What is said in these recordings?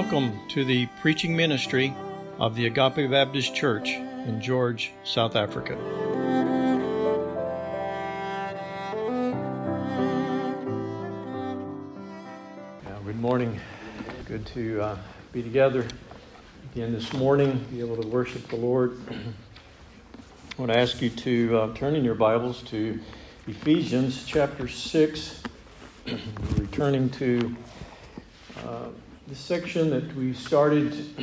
Welcome to the preaching ministry of the Agape Baptist Church in George, South Africa. good morning. Good to uh, be together again this morning, be able to worship the Lord. I want to ask you to uh, turn in your Bibles to Ephesians chapter 6, returning to uh, the section that we started uh,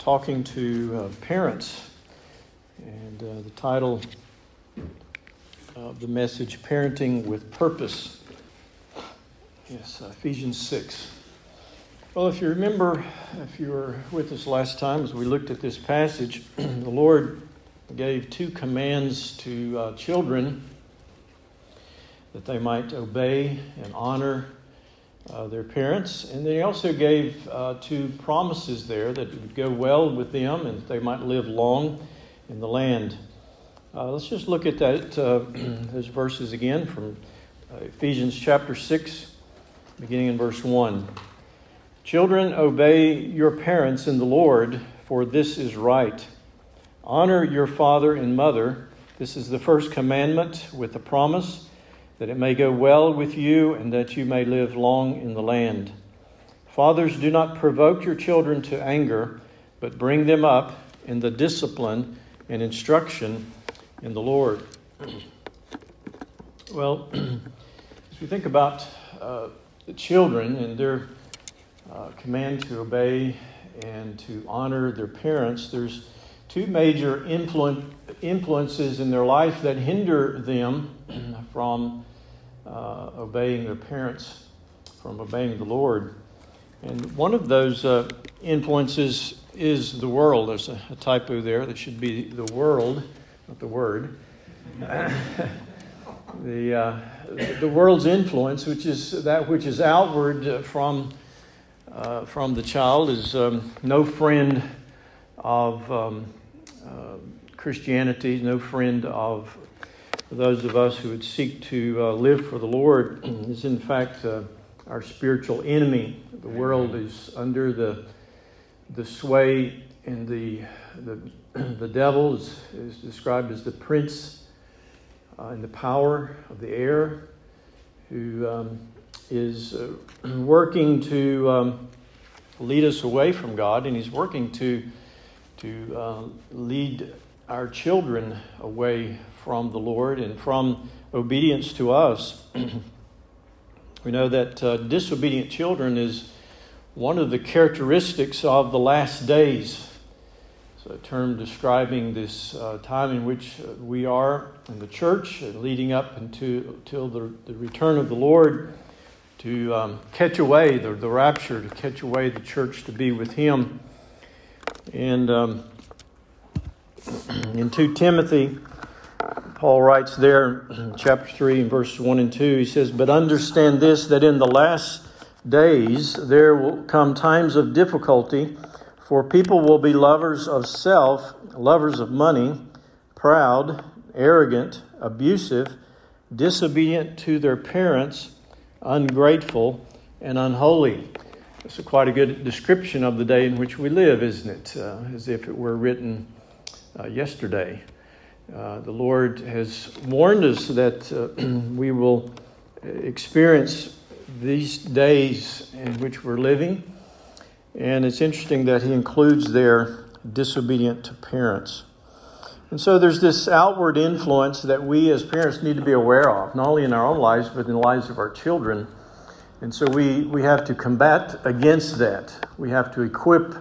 talking to uh, parents. And uh, the title of the message, Parenting with Purpose. Yes, Ephesians 6. Well, if you remember, if you were with us last time as we looked at this passage, the Lord gave two commands to uh, children that they might obey and honor uh, their parents. And they also gave uh, two promises there that would go well with them and they might live long in the land. Uh, let's just look at that, uh, those verses again from uh, Ephesians chapter 6, beginning in verse 1. Children, obey your parents in the Lord, for this is right. Honor your father and mother. This is the first commandment with the promise that it may go well with you and that you may live long in the land. Fathers, do not provoke your children to anger, but bring them up in the discipline and instruction in the Lord. Well, as we think about uh, the children and their uh, command to obey and to honor their parents, there's two major influ- influences in their life that hinder them from uh, obeying their parents, from obeying the Lord. And one of those uh, influences is the world. There's a, a, typo there that should be the world, not the word. the, uh, the world's influence, which is that which is outward from, uh, from the child, is um, no friend of um, uh, Christianity, is no friend of those of us who would seek to uh, live for the Lord is, in fact, uh, our spiritual enemy. The world is under the, the sway and the, the, the devil is, is described as the prince uh, and the power of the air, who um, is uh, working to um, lead us away from God, and he's working to, to uh, lead our children away from the Lord and from obedience to us. we know that uh, disobedient children is one of the characteristics of the last days. It's a term describing this uh, time in which we are in the church, leading up until, until the, the return of the Lord to um, catch away the, the rapture, to catch away the church to be with Him. And um, in 2 Timothy, Paul writes there chapter 3 and verses 1 and 2, he says, But understand this, that in the last days there will come times of difficulty, for people will be lovers of self, lovers of money, proud, arrogant, abusive, disobedient to their parents, ungrateful, and unholy. It's a quite a good description of the day in which we live, isn't it? Uh, as if it were written uh, yesterday. Uh, the Lord has warned us that uh, we will experience these days in which we're living. And it's interesting that He includes there disobedient to parents. And so there's this outward influence that we as parents need to be aware of, not only in our own lives, but in the lives of our children. And so we, we have to combat against that. We have to equip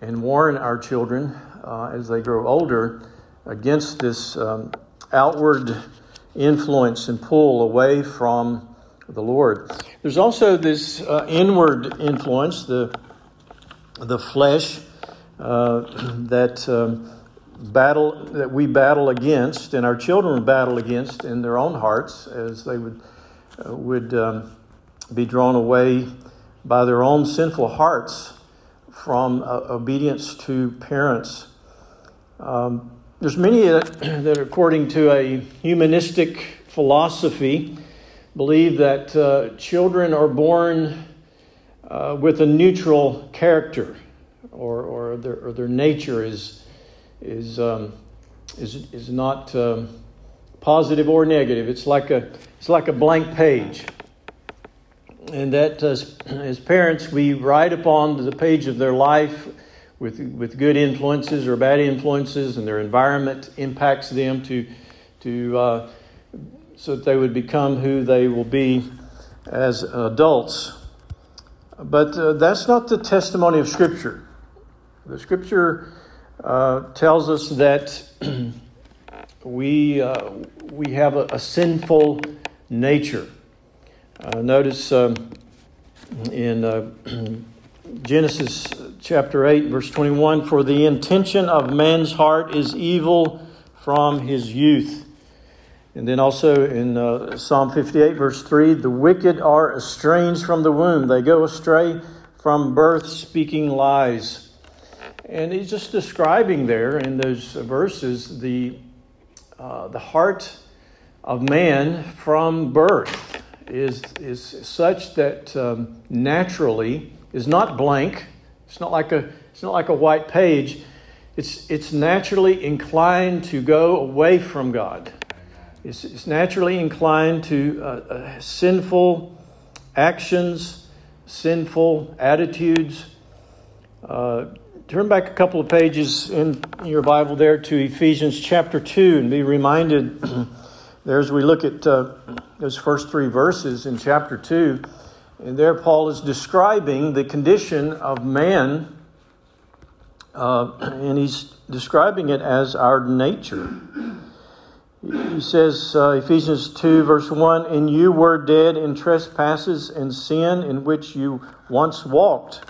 and warn our children uh, as they grow older against this um, outward influence and pull away from the Lord. There's also this uh, inward influence, the the flesh uh, that um, battle that we battle against, and our children battle against in their own hearts, as they would uh, would um, be drawn away by their own sinful hearts from uh, obedience to parents. Um, there's many that, that, according to a humanistic philosophy, believe that uh, children are born uh, with a neutral character, or, or, their, or their nature is, is, um, is, is not um, positive or negative. It's like, a, it's like a blank page. And that as, as parents, we write upon the page of their life with, with good influences or bad influences, and their environment impacts them to, to, uh, so that they would become who they will be as adults. But uh, that's not the testimony of Scripture. The Scripture uh, tells us that we, uh, we have a, a, sinful nature. Uh, notice um, in uh, Genesis chapter 8, verse 21 For the intention of man's heart is evil from his youth. And then also in uh, Psalm 58, verse 3 The wicked are estranged from the womb, they go astray from birth, speaking lies. And he's just describing there in those verses the, uh, the heart of man from birth is, is such that um, naturally is not blank. It's not like a, it's not like a white page. It's, it's naturally inclined to go away from God. It's, it's naturally inclined to uh, uh, sinful actions, sinful attitudes. Uh, turn back a couple of pages in your Bible there to Ephesians chapter 2 and be reminded there as we look at uh, those first three verses in chapter 2. And there, Paul is describing the condition of man, uh, and he's describing it as our nature. He says, uh, Ephesians 2, verse 1 And you were dead in trespasses and sin in which you once walked,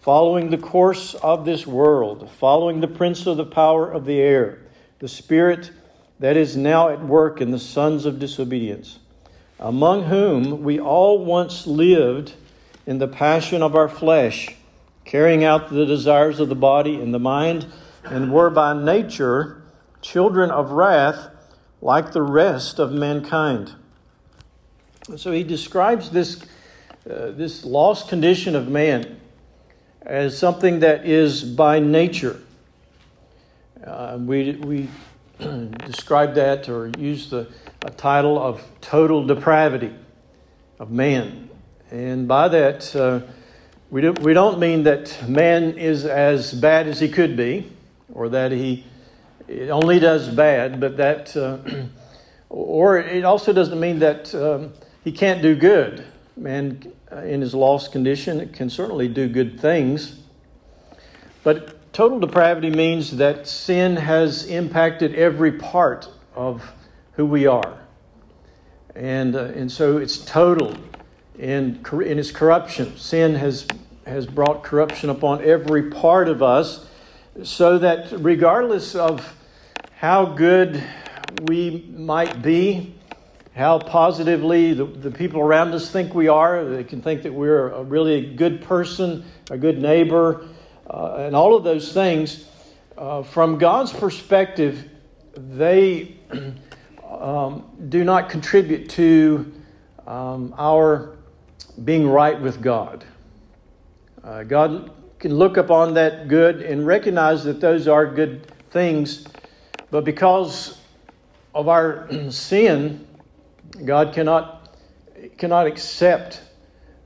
following the course of this world, following the prince of the power of the air, the spirit that is now at work in the sons of disobedience among whom we all once lived in the passion of our flesh, carrying out the desires of the body and the mind, and were by nature children of wrath like the rest of mankind. So he describes this, uh, this lost condition of man as something that is by nature. Uh, we we describe that or use the title of total depravity of man. And by that, uh, we, do, we don't mean that man is as bad as he could be, or that he only does bad, but that, uh, or it also doesn't mean that um, he can't do good. Man, uh, in his lost condition, can certainly do good things. But total depravity means that sin has impacted every part of who we are. And, uh, and so it's total in, in its corruption. Sin has, has brought corruption upon every part of us, so that regardless of how good we might be, how positively the, the people around us think we are, they can think that we're a really good person, a good neighbor, uh, and all of those things. Uh, from God's perspective, they um, do not contribute to um, our being right with God. Uh, God can look upon that good and recognize that those are good things, but because of our sin, God cannot, cannot accept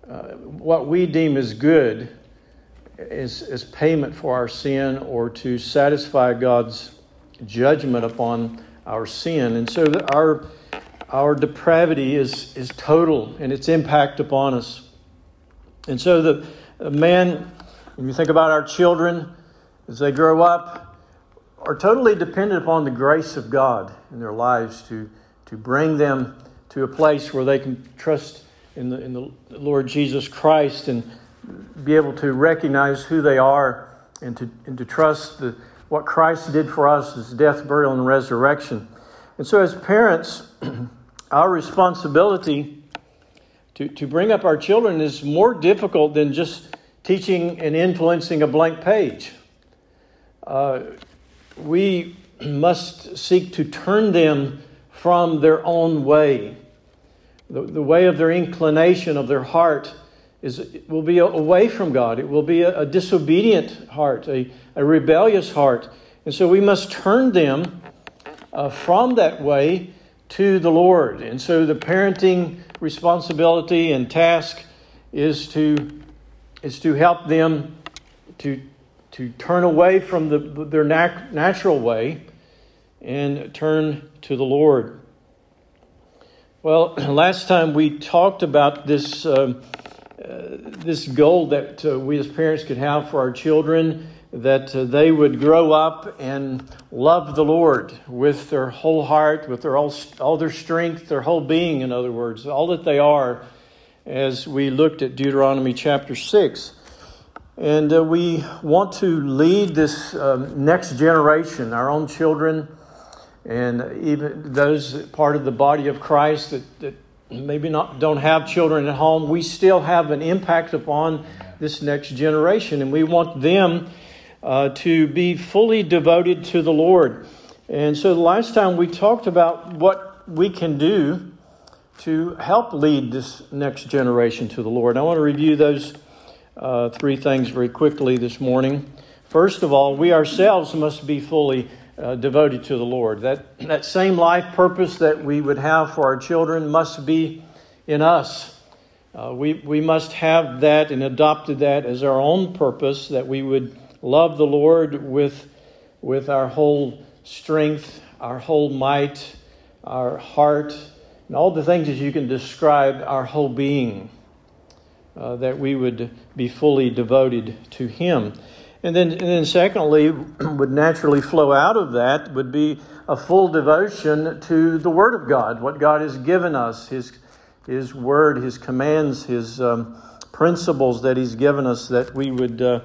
uh, what we deem as good as, as payment for our sin or to satisfy God's judgment upon our sin. And so our, our depravity is, is total in its impact upon us. And so the, man, when you think about our children as they grow up, are totally dependent upon the grace of God in their lives to, to bring them to a place where they can trust in the, in the Lord Jesus Christ and be able to recognize who they are and to, and to trust the, what Christ did for us, his death, burial, and resurrection. And so, as parents, our responsibility to, to bring up our children is more difficult than just teaching and influencing a blank page. Uh, we must seek to turn them from their own way, the, the way of their inclination, of their heart, is it will be away from God. It will be a, a disobedient heart, a, a rebellious heart. And so we must turn them uh, from that way to the Lord. And so the parenting responsibility and task is to is to help them to to turn away from the, their nat- natural way and turn to the Lord. Well, last time we talked about this, uh, this goal that uh, we as parents could have for our children that uh, they would grow up and love the Lord with their whole heart, with their all, all their strength, their whole being, in other words, all that they are, as we looked at Deuteronomy chapter 6. And uh, we want to lead this um, next generation, our own children, and even those part of the body of Christ that, that maybe not don't have children at home, we still have an impact upon this next generation, and we want them uh, to be fully devoted to the Lord. And so, the last time we talked about what we can do to help lead this next generation to the Lord. I want to review those uh, three things very quickly this morning. First of all, we ourselves must be fully uh, devoted to the Lord. That, that same life purpose that we would have for our children must be in us. Uh, we, we must have that and adopted that as our own purpose, that we would love the Lord with, with our whole strength, our whole might, our heart, and all the things that you can describe our whole being. Uh, that we would be fully devoted to Him. And then, and then secondly, would naturally flow out of that would be a full devotion to the Word of God, what God has given us, His, His Word, His commands, His um, principles that He's given us, that we would uh,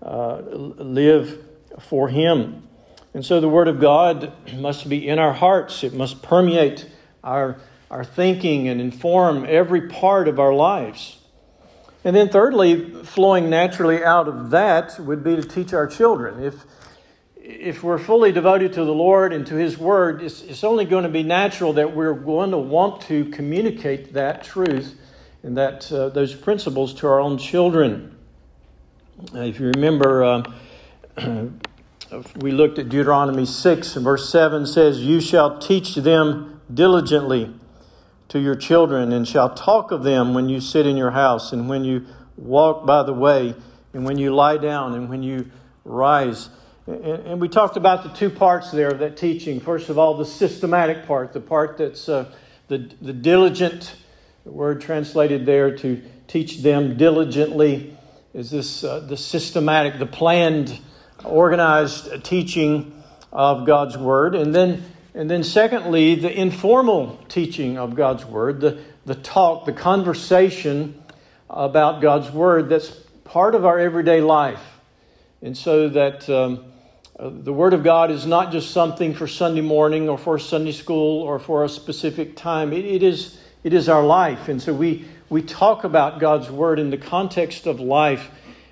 uh, live for Him. And so the Word of God must be in our hearts, it must permeate our, our thinking and inform every part of our lives. And then, thirdly, flowing naturally out of that would be to teach our children. If, if we're fully devoted to the Lord and to His Word, it's, it's only going to be natural that we're going to want to communicate that truth and that, uh, those principles to our own children. Uh, if you remember, uh, we looked at Deuteronomy 6, and verse 7 says, You shall teach them diligently to your children, and shall talk of them when you sit in your house, and when you walk by the way, and when you lie down, and when you rise. And, we talked about the two parts there of that teaching. First of all, the systematic part, the part that's uh, the, the diligent, the word translated there to teach them diligently, is this uh, the systematic, the planned, organized teaching of God's Word. And then and then, secondly, the informal teaching of God's Word, the, the talk, the conversation about God's Word that's part of our everyday life. And so that um, uh, the Word of God is not just something for Sunday morning or for Sunday school or for a specific time, it, it, is, it is our life. And so we, we talk about God's Word in the context of life.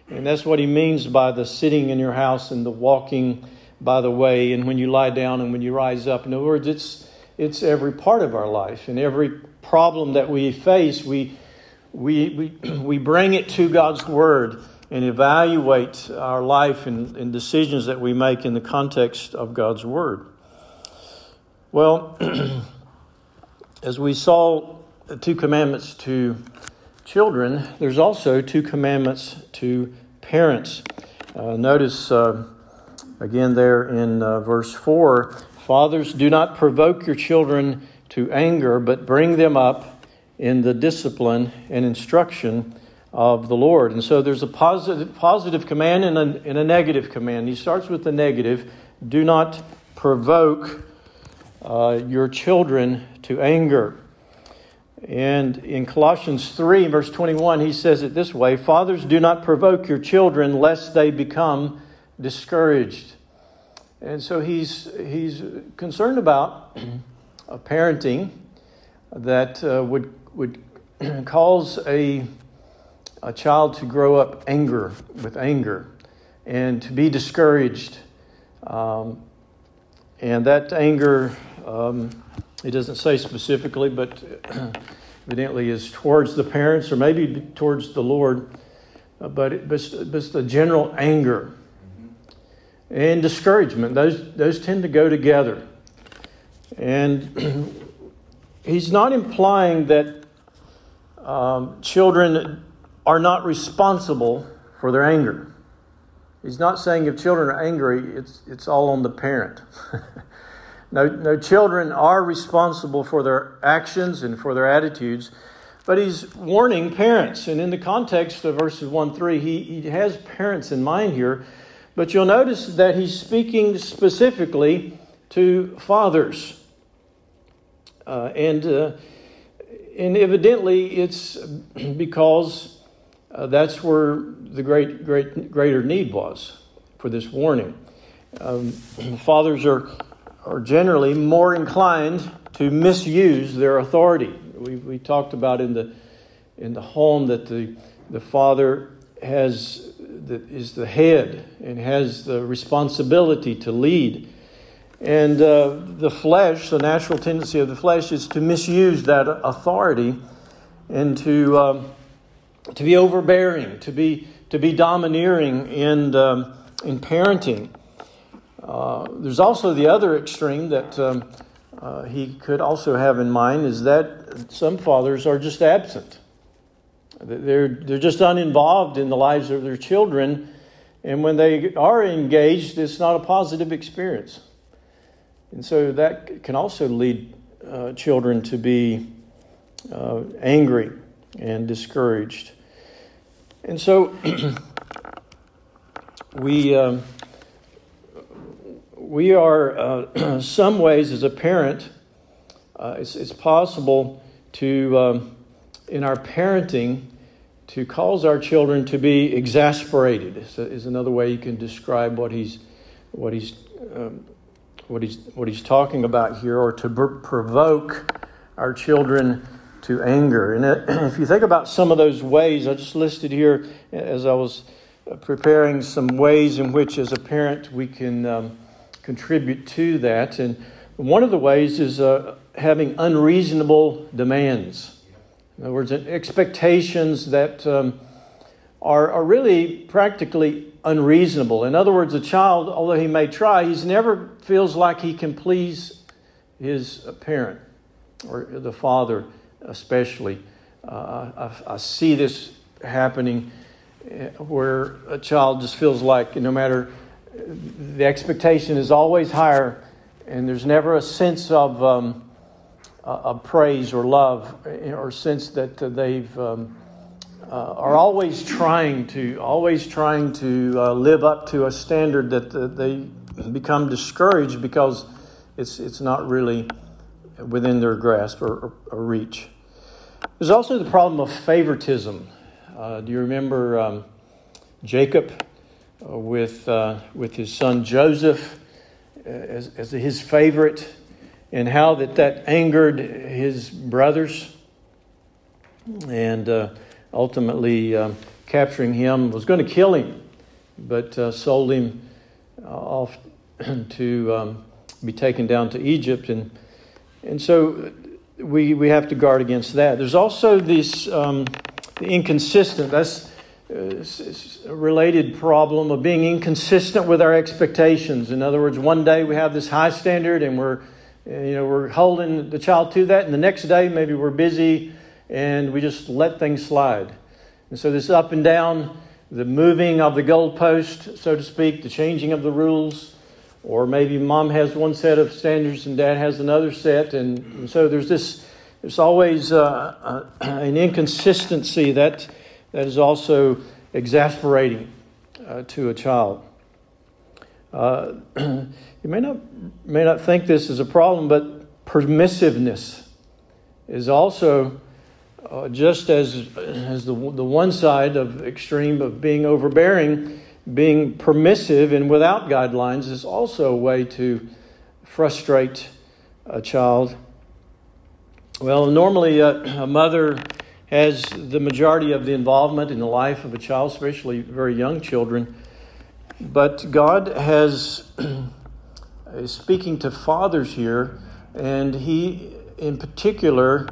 And that's what he means by the sitting in your house and the walking by the way, and when you lie down and when you rise up. In other words, it's, it's every part of our life and every problem that we face, we, we, we, we bring it to God's Word and evaluate our life and, and decisions that we make in the context of God's Word. Well, as we saw the two commandments to children, there's also two commandments to parents. Uh, notice. Uh, Again, there in uh, verse 4 Fathers, do not provoke your children to anger, but bring them up in the discipline and instruction of the Lord. And so there's a positive, positive command and a, and a negative command. He starts with the negative do not provoke uh, your children to anger. And in Colossians 3, verse 21, he says it this way Fathers, do not provoke your children lest they become discouraged. And so he's, he's concerned about a parenting that uh, would, would cause a, a child to grow up anger with anger and to be discouraged. Um, and that anger, um, it doesn't say specifically, but evidently is towards the parents or maybe towards the Lord, uh, but, it, but, but the general anger and discouragement. Those, those tend to go together. And he's not implying that um, children are not responsible for their anger. He's not saying if children are angry, it's, it's all on the parent. no, no, children are responsible for their actions and for their attitudes, but he's warning parents. And in the context of verses 1 3, he, he has parents in mind here. But you'll notice that he's speaking specifically to fathers. Uh, and, uh, and evidently, it's because uh, that's where the great, great, greater need was for this warning. Um, fathers are, are generally more inclined to misuse their authority. We, we talked about in the, in the home that the, the father has that is the head and has the responsibility to lead and uh, the flesh, the natural tendency of the flesh, is to misuse that authority and to, um, to be overbearing, to be, to be domineering in, um, in parenting. Uh, there's also the other extreme that um, uh, he could also have in mind is that some fathers are just absent. They're, they're just uninvolved in the lives of their children, and when they are engaged, it's not a positive experience. And so that can also lead uh, children to be uh, angry and discouraged. And so we, um, we are, uh, some ways as a parent, uh, it's, it's, possible to, um, in our parenting, to cause our children to be exasperated is, another way you can describe what he's, what he's um, what he's, what he's talking about here, or to provoke our children to anger. And if you think about some of those ways, I just listed here as I was preparing some ways in which, as a parent, we can um, contribute to that. And one of the ways is uh, having unreasonable demands. In other words, expectations that um, are, are really practically unreasonable. In other words, a child, although he may try, he never feels like he can please his parent or the father, especially. Uh, I, I, see this happening eh, where a child just feels like no matter the expectation is always higher, and there's never a sense of, um, of praise or love or sense that they've. Um, uh, are always trying to always trying to uh, live up to a standard that uh, they become discouraged because it's it's not really within their grasp or, or, or reach. There's also the problem of favoritism. Uh, do you remember um, Jacob uh, with uh, with his son Joseph as, as his favorite, and how that that angered his brothers and ultimately um, capturing him, was going to kill him, but uh, sold him uh, off to um, be taken down to Egypt. And, and so we, we have to guard against that. There's also this um, the inconsistent, that's uh, a related problem of being inconsistent with our expectations. In other words, one day we have this high standard and we're you know we're holding the child to that and the next day maybe we're busy and we just let things slide. And so, this up and down, the moving of the goalpost, so to speak, the changing of the rules, or maybe mom has one set of standards and dad has another set, and, and so there's this. There's always uh, uh, an inconsistency that that is also exasperating uh, to a child. You may not may not think this is a problem, but permissiveness is also uh, just as, as the, the one side of extreme of being overbearing, being permissive and without guidelines is also a way to frustrate a child. Well, normally uh, a mother has the majority of the involvement in the life of a child, especially very young children. But God has is speaking to fathers here, and He, in particular,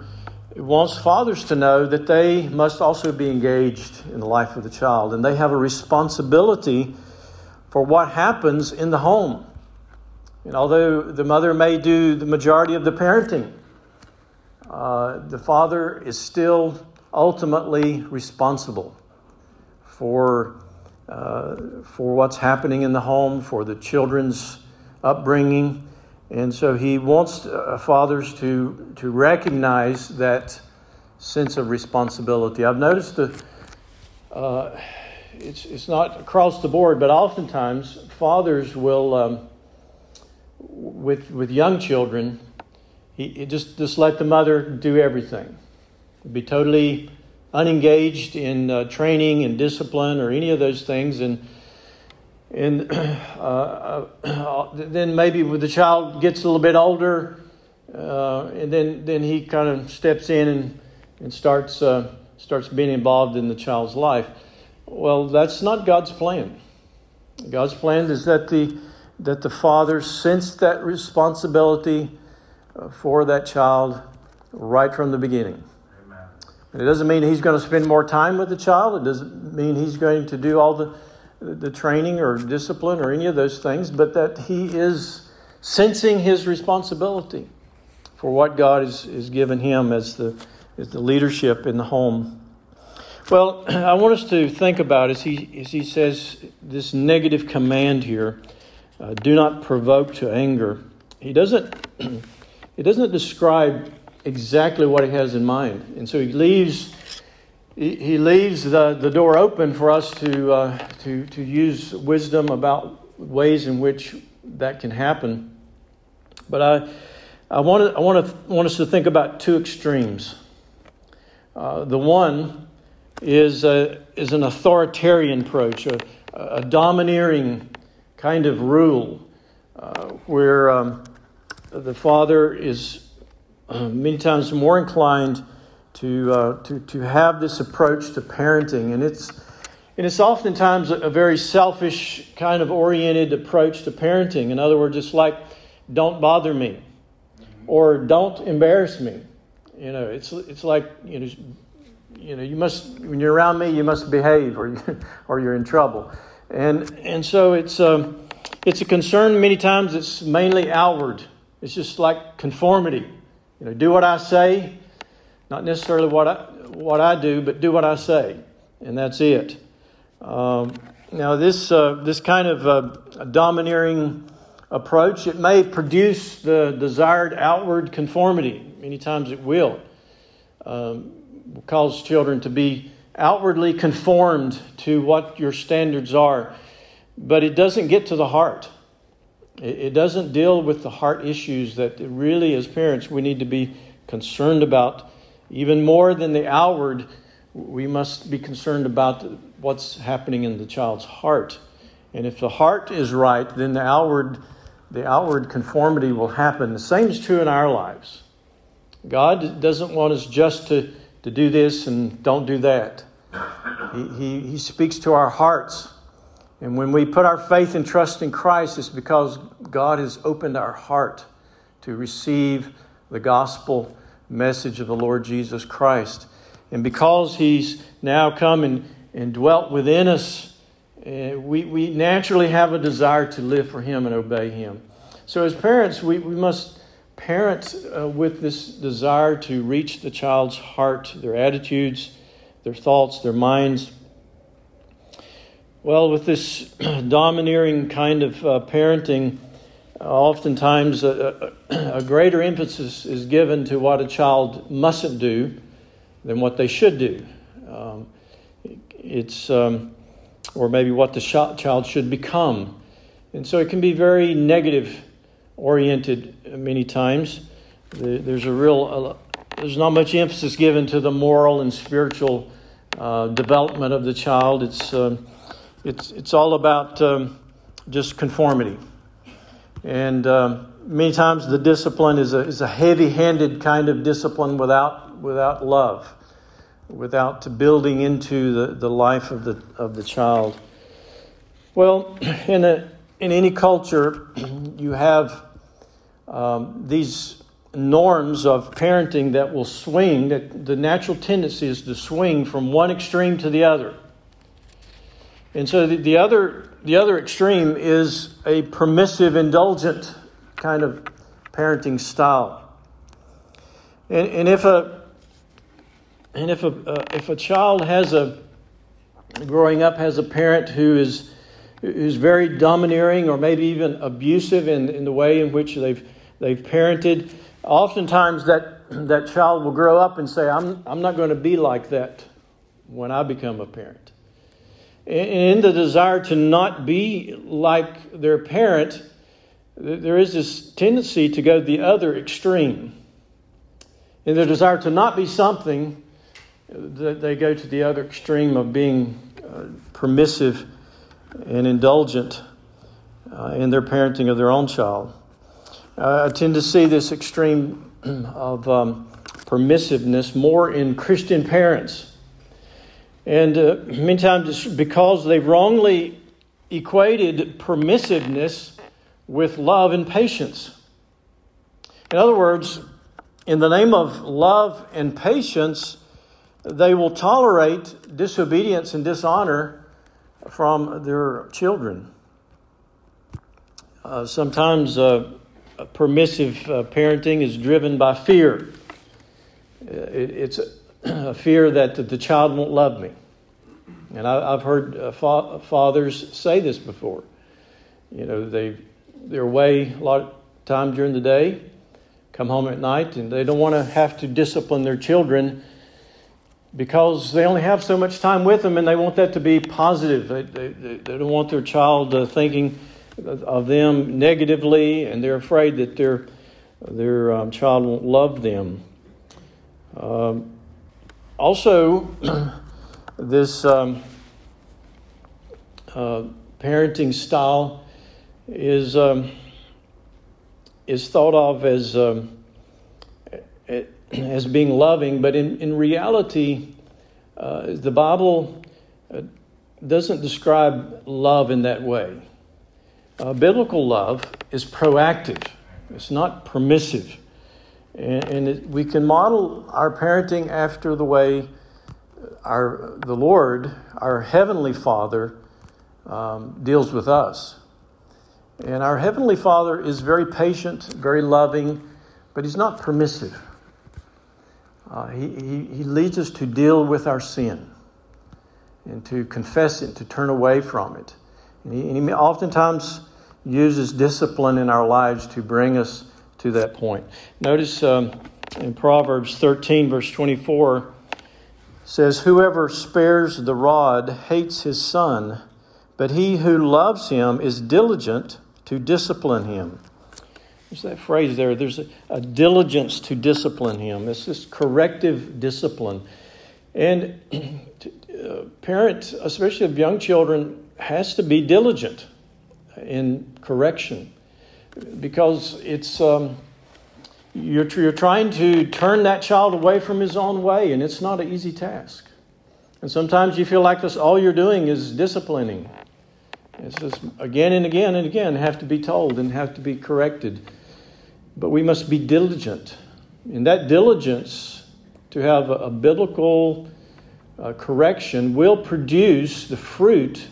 wants fathers to know that they must also be engaged in the life of the child and they have a responsibility for what happens in the home. And although the mother may do the majority of the parenting, uh, the father is still ultimately responsible for, uh, for what's happening in the home, for the children's upbringing. And so he wants uh, fathers to, to recognize that sense of responsibility. I've noticed that uh, it's, it's not across the board, but oftentimes fathers will, um, with, with young children, he, he just, just let the mother do everything. Be totally unengaged in uh, training and discipline or any of those things. And and uh, uh, then maybe when the child gets a little bit older, uh, and then, then he kind of steps in and, and starts, uh, starts being involved in the child's life. Well, that's not God's plan. God's plan is that the, that the father sense that responsibility uh, for that child right from the beginning. And it doesn't mean he's going to spend more time with the child. It doesn't mean he's going to do all the the training or discipline or any of those things, but that he is sensing his responsibility for what God has, has given him as the, as the leadership in the home. Well, I want us to think about as he, as he says this negative command here uh, do not provoke to anger. He doesn't, he doesn't describe exactly what he has in mind. And so he leaves he leaves the, the door open for us to, uh, to, to use wisdom about ways in which that can happen. But I, I, want, I want, to, want us to think about two extremes. Uh, the one is, a, is an authoritarian approach, a, a domineering kind of rule, uh, where um, the father is uh, many times more inclined to, uh, to, to have this approach to parenting. And it's, and it's oftentimes a, very selfish, kind of oriented approach to parenting. In other words, it's like, don't bother me or don't embarrass me. You know, it's, it's like, you know, you know, you must, when you're around me, you must behave or, you, or you're in trouble. And, and so it's, um, it's a concern many times it's mainly outward. It's just like conformity. You know, do what I say, not necessarily what I, what I do, but do what I say. And that's it. Um, now, this, uh, this kind of uh, domineering approach, it may produce the desired outward conformity. Many times it will. Um, cause children to be outwardly conformed to what your standards are. But it doesn't get to the heart. It, it doesn't deal with the heart issues that really, as parents, we need to be concerned about even more than the outward, we must be concerned about what's happening in the child's heart. And if the heart is right, then the outward, the outward conformity will happen. The same is true in our lives. God doesn't want us just to, to do this and don't do that. He, he, he speaks to our hearts. And when we put our faith and trust in Christ, it's because God has opened our heart to receive the gospel message of the Lord Jesus Christ. And because He's now come and, and dwelt within us, uh, we, we naturally have a desire to live for Him and obey Him. So, as parents, we, we must parent uh, with this desire to reach the child's heart, their attitudes, their thoughts, their minds. Well, with this domineering kind of uh, parenting, oftentimes a, a, greater emphasis is given to what a child mustn't do than what they should do. Um, it's, um, or maybe what the child should become. And so it can be very negative oriented many times. There's a real, there's not much emphasis given to the moral and spiritual uh, development of the child. It's, um, it's, it's all about um, just conformity. And um, many times the discipline is a, is a heavy handed kind of discipline without, without love, without building into the, the life of the, of the child. Well, in, a, in any culture, you have um, these norms of parenting that will swing, that the natural tendency is to swing from one extreme to the other. And so the, the, other, the other extreme is a permissive, indulgent kind of parenting style. And, and if a and if a uh, if a child has a growing up has a parent who is who's very domineering or maybe even abusive in, in the way in which they've they've parented, oftentimes that that child will grow up and say, "I'm I'm not going to be like that when I become a parent." In the desire to not be like their parent, there is this tendency to go the other extreme. In their desire to not be something, they go to the other extreme of being uh, permissive and indulgent uh, in their parenting of their own child. I tend to see this extreme of um, permissiveness more in Christian parents. And uh, many times it's because they've wrongly equated permissiveness with love and patience. In other words, in the name of love and patience, they will tolerate disobedience and dishonor from their children. Uh, sometimes uh, permissive uh, parenting is driven by fear. Uh, it, it's a, fear that the child won't love me. And I, have heard uh, fa- fathers say this before. You know, they they're away a lot of time during the day, come home at night, and they don't want to have to discipline their children because they only have so much time with them and they want that to be positive. They, they, they don't want their child uh, thinking of them negatively and they're afraid that their, their um, child won't love them. Um, also, this um, uh, parenting style is um, is thought of as um, as being loving, but in in reality, uh, the Bible uh, doesn't describe love in that way. Uh, biblical love is proactive; it's not permissive, and, and it, we can model our parenting after the way our the Lord, our heavenly Father, um, deals with us. And our Heavenly Father is very patient, very loving, but He's not permissive. Uh, he, he, he leads us to deal with our sin and to confess it, to turn away from it. And he, and he oftentimes uses discipline in our lives to bring us to that point. Notice um, in Proverbs 13, verse 24, says, Whoever spares the rod hates his son, but he who loves him is diligent to discipline him. There's that phrase there. There's a, a diligence to discipline him. It's this corrective discipline. And uh, parents, especially of young children, has to be diligent in correction because it's um, you're, you're trying to turn that child away from his own way, and it's not an easy task. And sometimes you feel like this all you're doing is disciplining. It's just again and again and again have to be told and have to be corrected. But we must be diligent. And that diligence to have a, a biblical uh, correction will produce the fruit,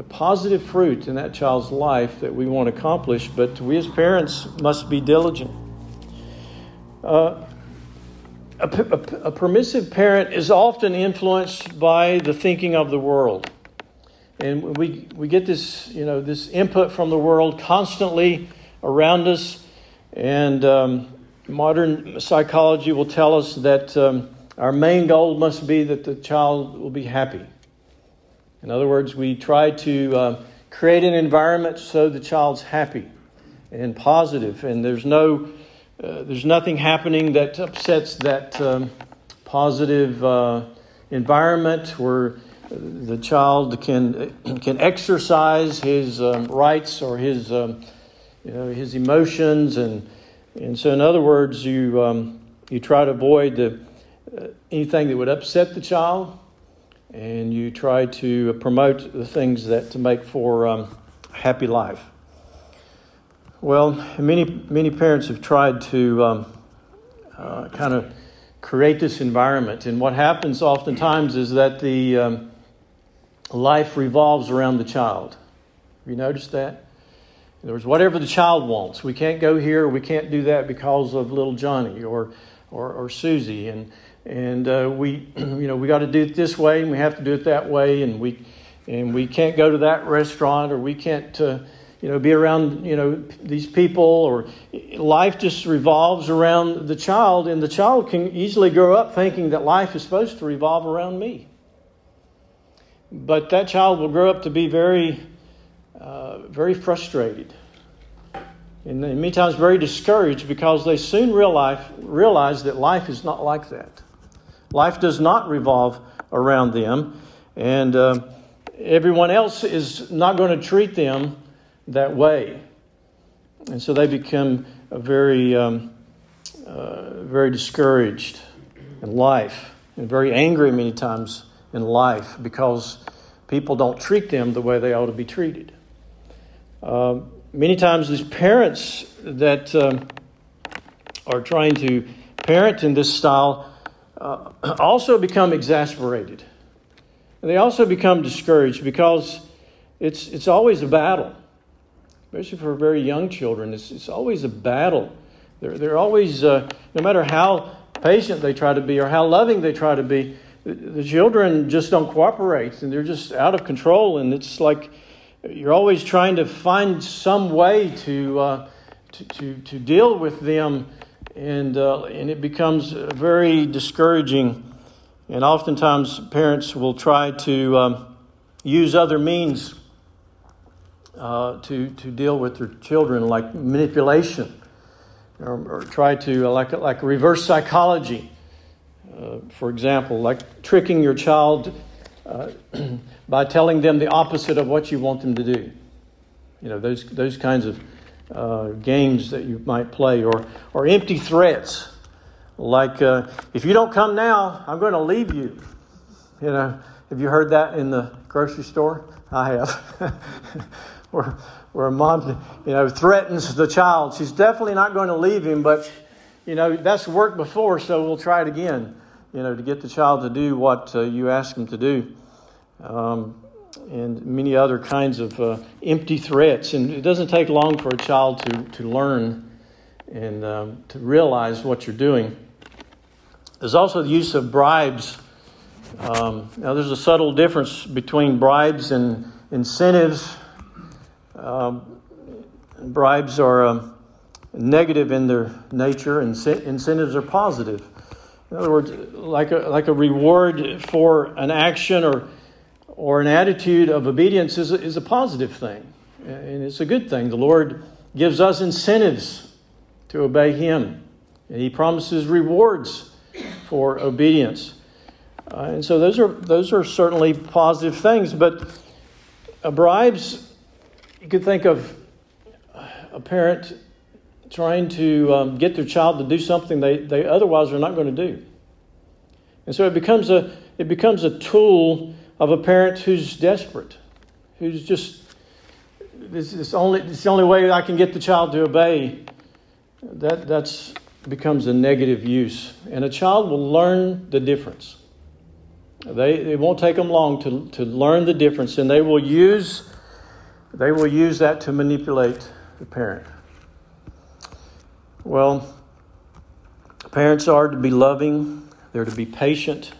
the positive fruit in that child's life that we want to accomplish. But we as parents must be diligent. Uh, a, a, a permissive parent is often influenced by the thinking of the world and we we get this you know this input from the world constantly around us, and um, modern psychology will tell us that um, our main goal must be that the child will be happy. In other words, we try to uh, create an environment so the child's happy and positive, and there's no uh, there's nothing happening that upsets that um, positive uh, environment where the child can can exercise his um, rights or his um, you know his emotions and and so in other words you um, you try to avoid the, uh, anything that would upset the child and you try to promote the things that to make for um, a happy life well many many parents have tried to um, uh, kind of create this environment. And what happens oftentimes is that the um, life revolves around the child. Have you noticed that? In other words, whatever the child wants, we can't go here, we can't do that because of little Johnny or or, or Susie, and and uh, we you know we got to do it this way, and we have to do it that way, and we and we can't go to that restaurant, or we can't. Uh, you know, be around, you know, these people, or life just revolves around the child, and the child can easily grow up thinking that life is supposed to revolve around me. But that child will grow up to be very, uh, very frustrated, and many times very discouraged because they soon realize, realize that life is not like that. Life does not revolve around them, and uh, everyone else is not going to treat them that way. And so they become very, um, uh, very discouraged in life and very angry many times in life because people don't treat them the way they ought to be treated. Uh, many times, these parents that um, are trying to parent in this style uh, also become exasperated. And they also become discouraged because it's, it's always a battle especially for very young children. It's, it's always a battle. They're, they're always, uh, no matter how patient they try to be or how loving they try to be, the, children just don't cooperate and they're just out of control. And it's like you're always trying to find some way to, uh, to, to, to, deal with them, and, uh, and it becomes very discouraging. And oftentimes, parents will try to um, use other means uh, to, to deal with their children, like manipulation, or, or try to, uh, like, like reverse psychology, uh, for example, like tricking your child uh, by telling them the opposite of what you want them to do. You know, those, those kinds of uh, games that you might play, or, or empty threats, like, uh, if you don't come now, I'm going to leave you. You know, have you heard that in the grocery store? I have. where, where a mom, you know, threatens the child. She's definitely not going to leave him, but, you know, that's worked before, so we'll try it again, you know, to get the child to do what uh, you ask him to do. Um, and many other kinds of uh, empty threats. And it doesn't take long for a child to, to learn and um, to realize what you're doing. There's also the use of bribes. Um, now, there's a subtle difference between bribes and incentives um, bribes are um, negative in their nature, and incentives are positive. In other words, like a, like a reward for an action or, or an attitude of obedience is a, is a positive thing, and it's a good thing. The Lord gives us incentives to obey Him, and He promises rewards for obedience. Uh, and so those are, those are certainly positive things, but uh, bribes you could think of a parent trying to um, get their child to do something they, they otherwise are not going to do. And so it becomes a it becomes a tool of a parent who's desperate, who's just this is only it's the only way I can get the child to obey. That that's becomes a negative use, and a child will learn the difference. They it won't take them long to to learn the difference, and they will use they will use that to manipulate the parent. Well, parents are to be loving, they're to be patient,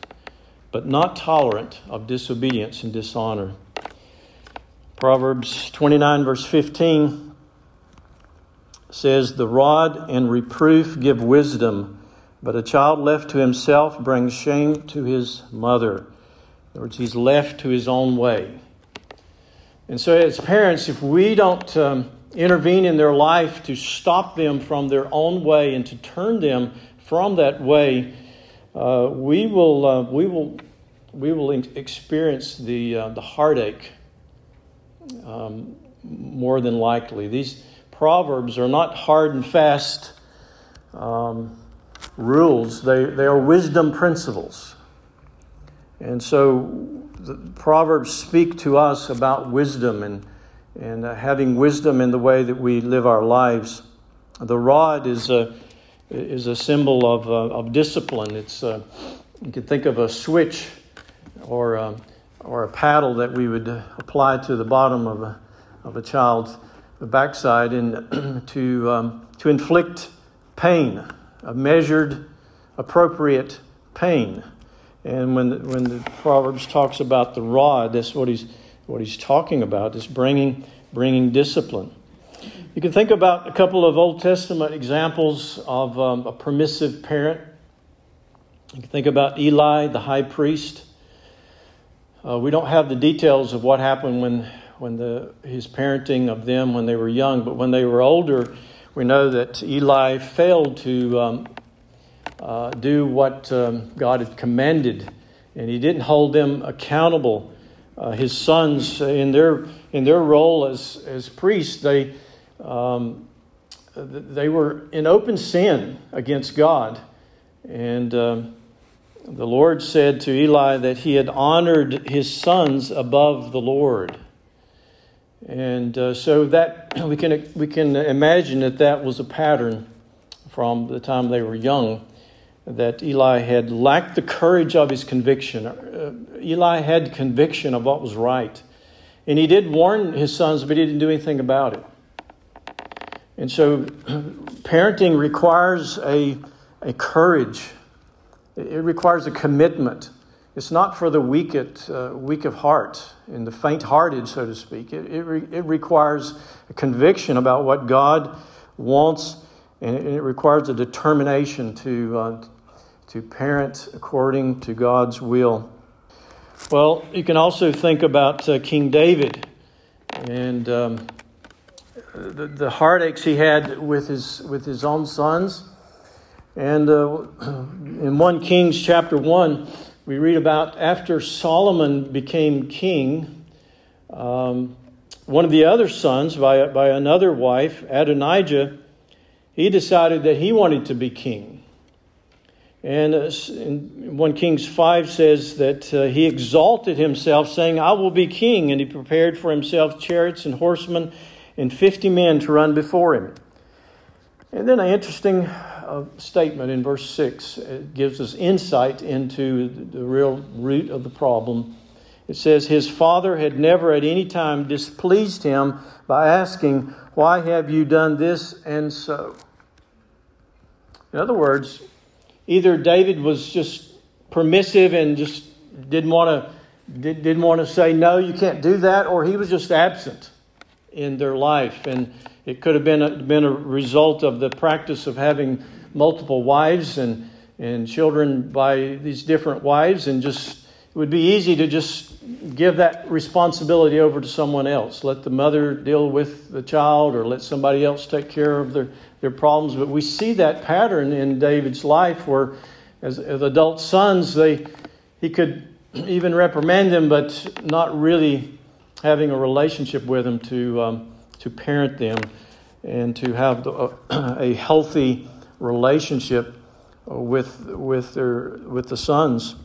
but not tolerant of disobedience and dishonor. Proverbs 29, verse 15 says, The rod and reproof give wisdom, but a child left to himself brings shame to his mother. In other words, he's left to his own way. And so, as parents, if we don't um, intervene in their life to stop them from their own way and to turn them from that way, uh, we will uh, we will we will experience the uh, the heartache um, more than likely. These proverbs are not hard and fast um, rules; they they are wisdom principles, and so the Proverbs speak to us about wisdom and, and uh, having wisdom in the way that we live our lives. The rod is a, is a symbol of, uh, of discipline. It's, uh, you can think of a switch or, uh, or a paddle that we would apply to the bottom of a, of a child's backside and to, um, to inflict pain, a measured, appropriate pain. And when the, when the Proverbs talks about the rod, that's what he's, what he's talking about, is bringing, bringing discipline. You can think about a couple of Old Testament examples of um, a permissive parent. You can think about Eli, the high priest. Uh, we don't have the details of what happened when, when the, his parenting of them when they were young, but when they were older, we know that Eli failed to um, uh, do what um, God had commanded, and he didn't hold them accountable. Uh, his sons, in their in their role as as priests, they um, they were in open sin against God, and um, the Lord said to Eli that he had honored his sons above the Lord. And uh, so that we can we can imagine that that was a pattern from the time they were young that Eli had lacked the courage of his conviction. Uh, Eli had conviction of what was right. And he did warn his sons, but he didn't do anything about it. And so parenting requires a, a courage, it requires a commitment. It's not for the weak, at, uh, weak of heart and the faint hearted, so to speak. It, it, re- it requires a conviction about what God wants and it, it requires a determination to, uh, to parent according to God's will. Well, you can also think about uh, King David and um, the, the, heartaches he had with his, with his own sons. And uh, in 1 Kings chapter 1, we read about after Solomon became king, um, one of the other sons by, by another wife, Adonijah, he decided that he wanted to be king. And uh, 1 Kings 5 says that uh, he exalted himself, saying, I will be king. And he prepared for himself chariots and horsemen and 50 men to run before him. And then an interesting uh, statement in verse 6 it gives us insight into the, real root of the problem. It says, His father had never at any time displeased him by asking, Why have you done this and so? In other words, either David was just permissive and just didn't want to didn't want to say no, you can't do that, or he was just absent in their life, and it could have been a, been a result of the practice of having multiple wives and and children by these different wives, and just it would be easy to just give that responsibility over to someone else. Let the mother deal with the child, or let somebody else take care of their their problems. But we see that pattern in David's life where, as, as adult sons, they, he could even reprimand them, but not really having a relationship with them to, um, to parent them and to have the, uh, a healthy relationship with, with, their, with the sons.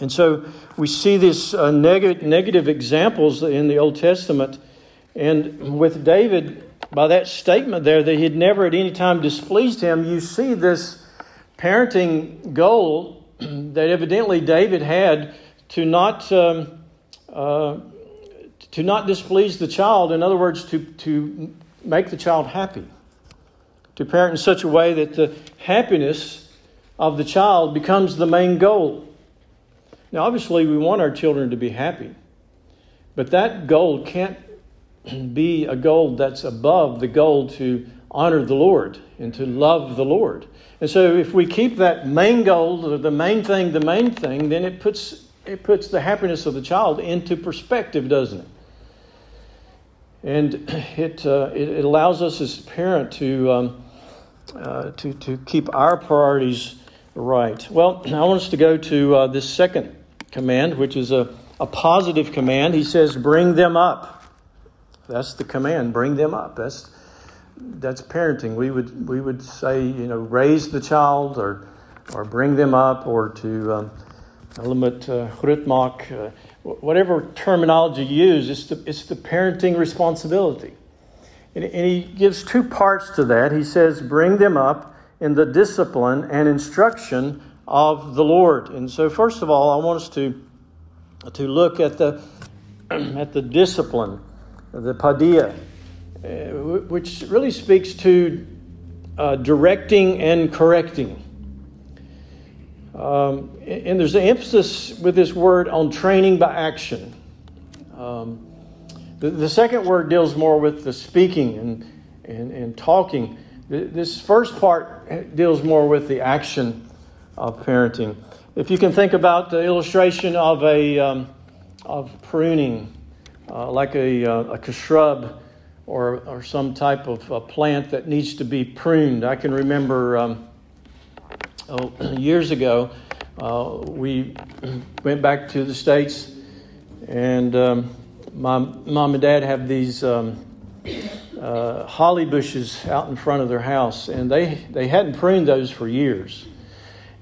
And so we see these uh, neg- negative examples in the Old Testament. And with David, by that statement there that he'd never at any time displeased him, you see this parenting goal that evidently David had to not um, uh, to not displease the child. In other words, to to make the child happy, to parent in such a way that the happiness of the child becomes the main goal. Now, obviously, we want our children to be happy, but that goal can't be a goal that's above the goal to honor the Lord and to love the Lord. And so if we keep that main goal, the main thing, the main thing, then it puts it puts the happiness of the child into perspective, doesn't it? And it uh, it, it, allows us as a parent to um, uh, to to keep our priorities right. Well, I want us to go to uh, this second command, which is a, a positive command. He says, "Bring them up." That's the command. Bring them up. That's that's parenting. We would we would say you know raise the child or or bring them up or to um, limit uh, uh, whatever terminology you use. It's the it's the parenting responsibility. And, and he gives two parts to that. He says bring them up in the discipline and instruction of the Lord. And so, first of all, I want us to, to look at the, at the discipline, the paideia, uh, which really speaks to uh, directing and correcting. Um, and there's an emphasis with this word on training by action. Um, the, the, second word deals more with the speaking and, and, and talking. This first part deals more with the action of parenting. If you can think about the illustration of a um, of pruning, uh, like a, uh, a shrub or, or some type of plant that needs to be pruned. I can remember um, oh, years ago, uh, we went back to the States, and um, my mom and dad have these um, uh, holly bushes out in front of their house, and they, they hadn't pruned those for years.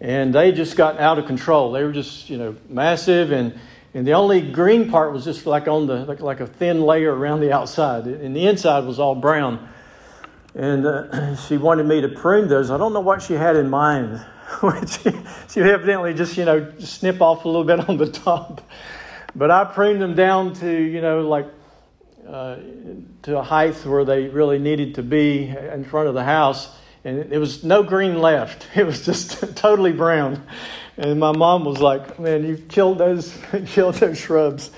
And they just got out of control. They were just, you know, massive and and the only green part was just like on the like, like a thin layer around the outside, and the inside was all brown. And uh, she wanted me to prune those. I don't know what she had in mind. she, she evidently just you know snip off a little bit on the top, but I pruned them down to you know like uh, to a height where they really needed to be in front of the house, and it was no green left. It was just totally brown. And my mom was like, "Man, you killed those killed those shrubs."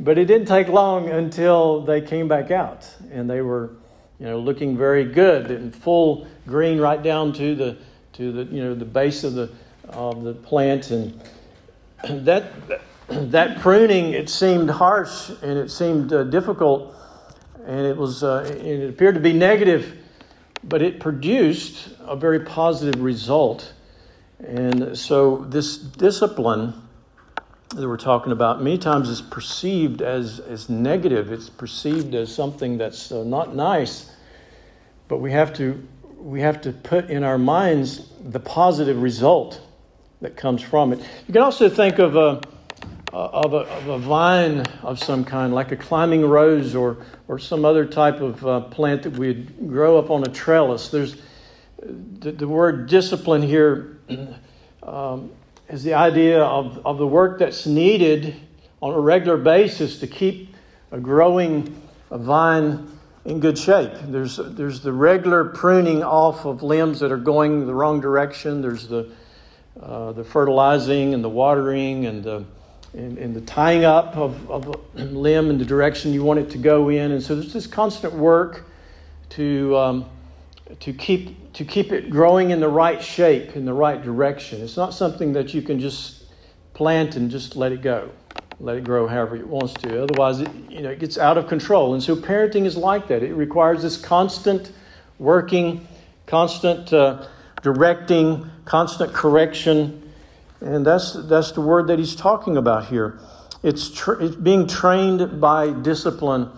But it didn't take long until they came back out, and they were, you know, looking very good and full green right down to the to the you know the base of the of the plant, and that that pruning it seemed harsh and it seemed uh, difficult, and it was uh, it appeared to be negative, but it produced a very positive result. And so, this discipline that we're talking about many times is perceived as, as negative, it's perceived as something that's uh, not nice. But we have, to, we have to put in our minds the positive result that comes from it. You can also think of a, of a, of a vine of some kind, like a climbing rose or, or some other type of uh, plant that we'd grow up on a trellis. There's the, the word discipline here um, is the idea of, of the work that's needed on a regular basis to keep a growing vine in good shape. There's, there's the regular pruning off of limbs that are going the wrong direction. There's the, uh, the fertilizing and the watering and the, and, and, the tying up of, of a limb in the direction you want it to go in. And so there's this constant work to, um, to keep to keep it growing in the right shape, in the right direction. It's not something that you can just plant and just let it go, let it grow however it wants to. Otherwise, it, you know, it gets out of control. And so parenting is like that. It requires this constant working, constant uh, directing, constant correction. And that's, that's the word that he's talking about here. It's, it's being trained by discipline.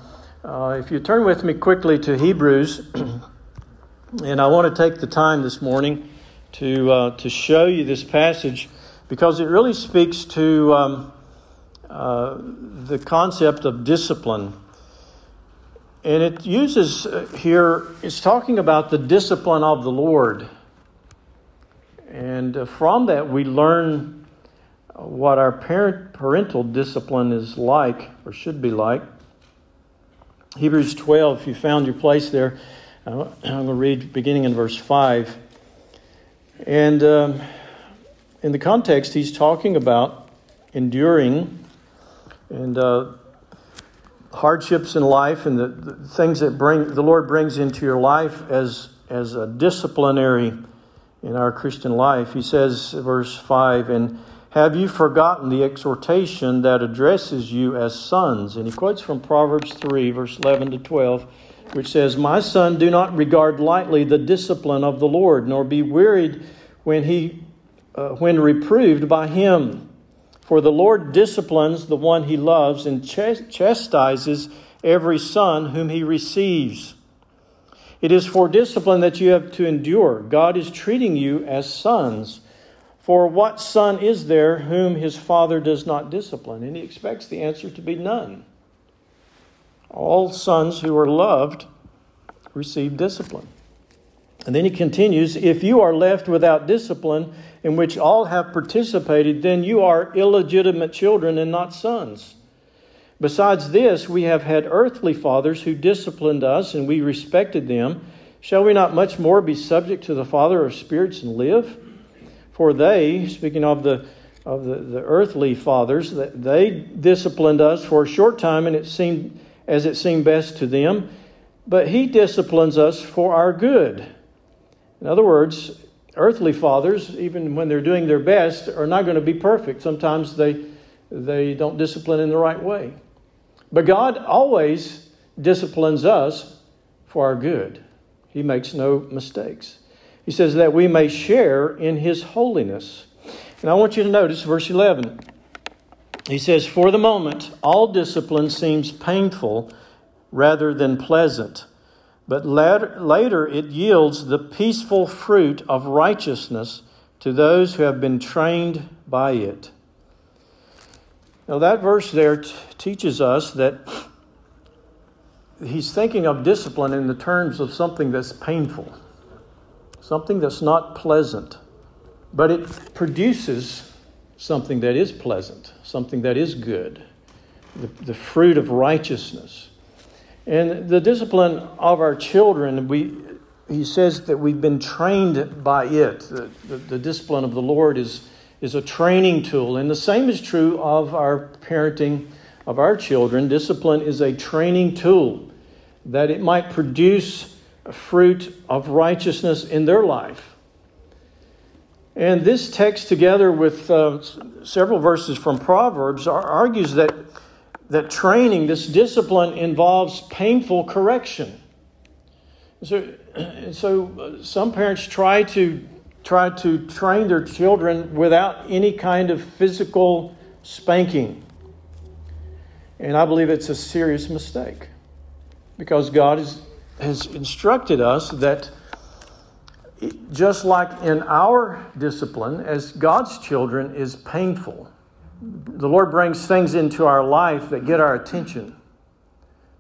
Uh, if you turn with me quickly to Hebrews. And I want to take the time this morning to, uh, to show you this passage because it really speaks to um, uh, the concept of discipline. And it uses uh, here, it's talking about the discipline of the Lord. And uh, from that, we learn what our parent, parental discipline is like or should be like. Hebrews 12, if you found your place there. I'm going to read beginning in verse 5. And um, in the context, he's talking about enduring and uh, hardships in life and the, the, things that bring the Lord brings into your life as, as a disciplinary in our Christian life. He says, verse 5, and have you forgotten the exhortation that addresses you as sons? And he quotes from Proverbs 3, verse 11 to 12 which says, My son, do not regard lightly the discipline of the Lord, nor be wearied when, he, uh, when reproved by him. For the Lord disciplines the one he loves and chastises every son whom he receives. It is for discipline that you have to endure. God is treating you as sons. For what son is there whom his father does not discipline? And he expects the answer to be none. All sons who are loved receive discipline. And then he continues If you are left without discipline, in which all have participated, then you are illegitimate children and not sons. Besides this, we have had earthly fathers who disciplined us, and we respected them. Shall we not much more be subject to the Father of spirits and live? For they, speaking of the of the, the earthly fathers, that they disciplined us for a short time, and it seemed as it seemed best to them. But He disciplines us for our good. In other words, earthly fathers, even when they're doing their best, are not going to be perfect. Sometimes they they don't discipline in the right way. But God always disciplines us for our good. He makes no mistakes. He says that we may share in His holiness. And I want you to notice verse 11. He says, For the moment, all discipline seems painful rather than pleasant, but later, it yields the peaceful fruit of righteousness to those who have been trained by it. Now, that verse there t- teaches us that he's thinking of discipline in the terms of something that's painful, something that's not pleasant, but it produces something that is pleasant, something that is good, the, the fruit of righteousness. And the discipline of our children, we, he says that we've been trained by it. The, the, the discipline of the Lord is, is a training tool. And the same is true of our parenting of our children. Discipline is a training tool that it might produce a fruit of righteousness in their life. And this text, together with uh, several verses from Proverbs, argues that, that training, this discipline, involves painful correction. So, so uh, some parents try to try to train their children without any kind of physical spanking. And I believe it's a serious mistake because God is, has instructed us that just like in our discipline, as God's children, is painful. The Lord brings things into our life that get our attention,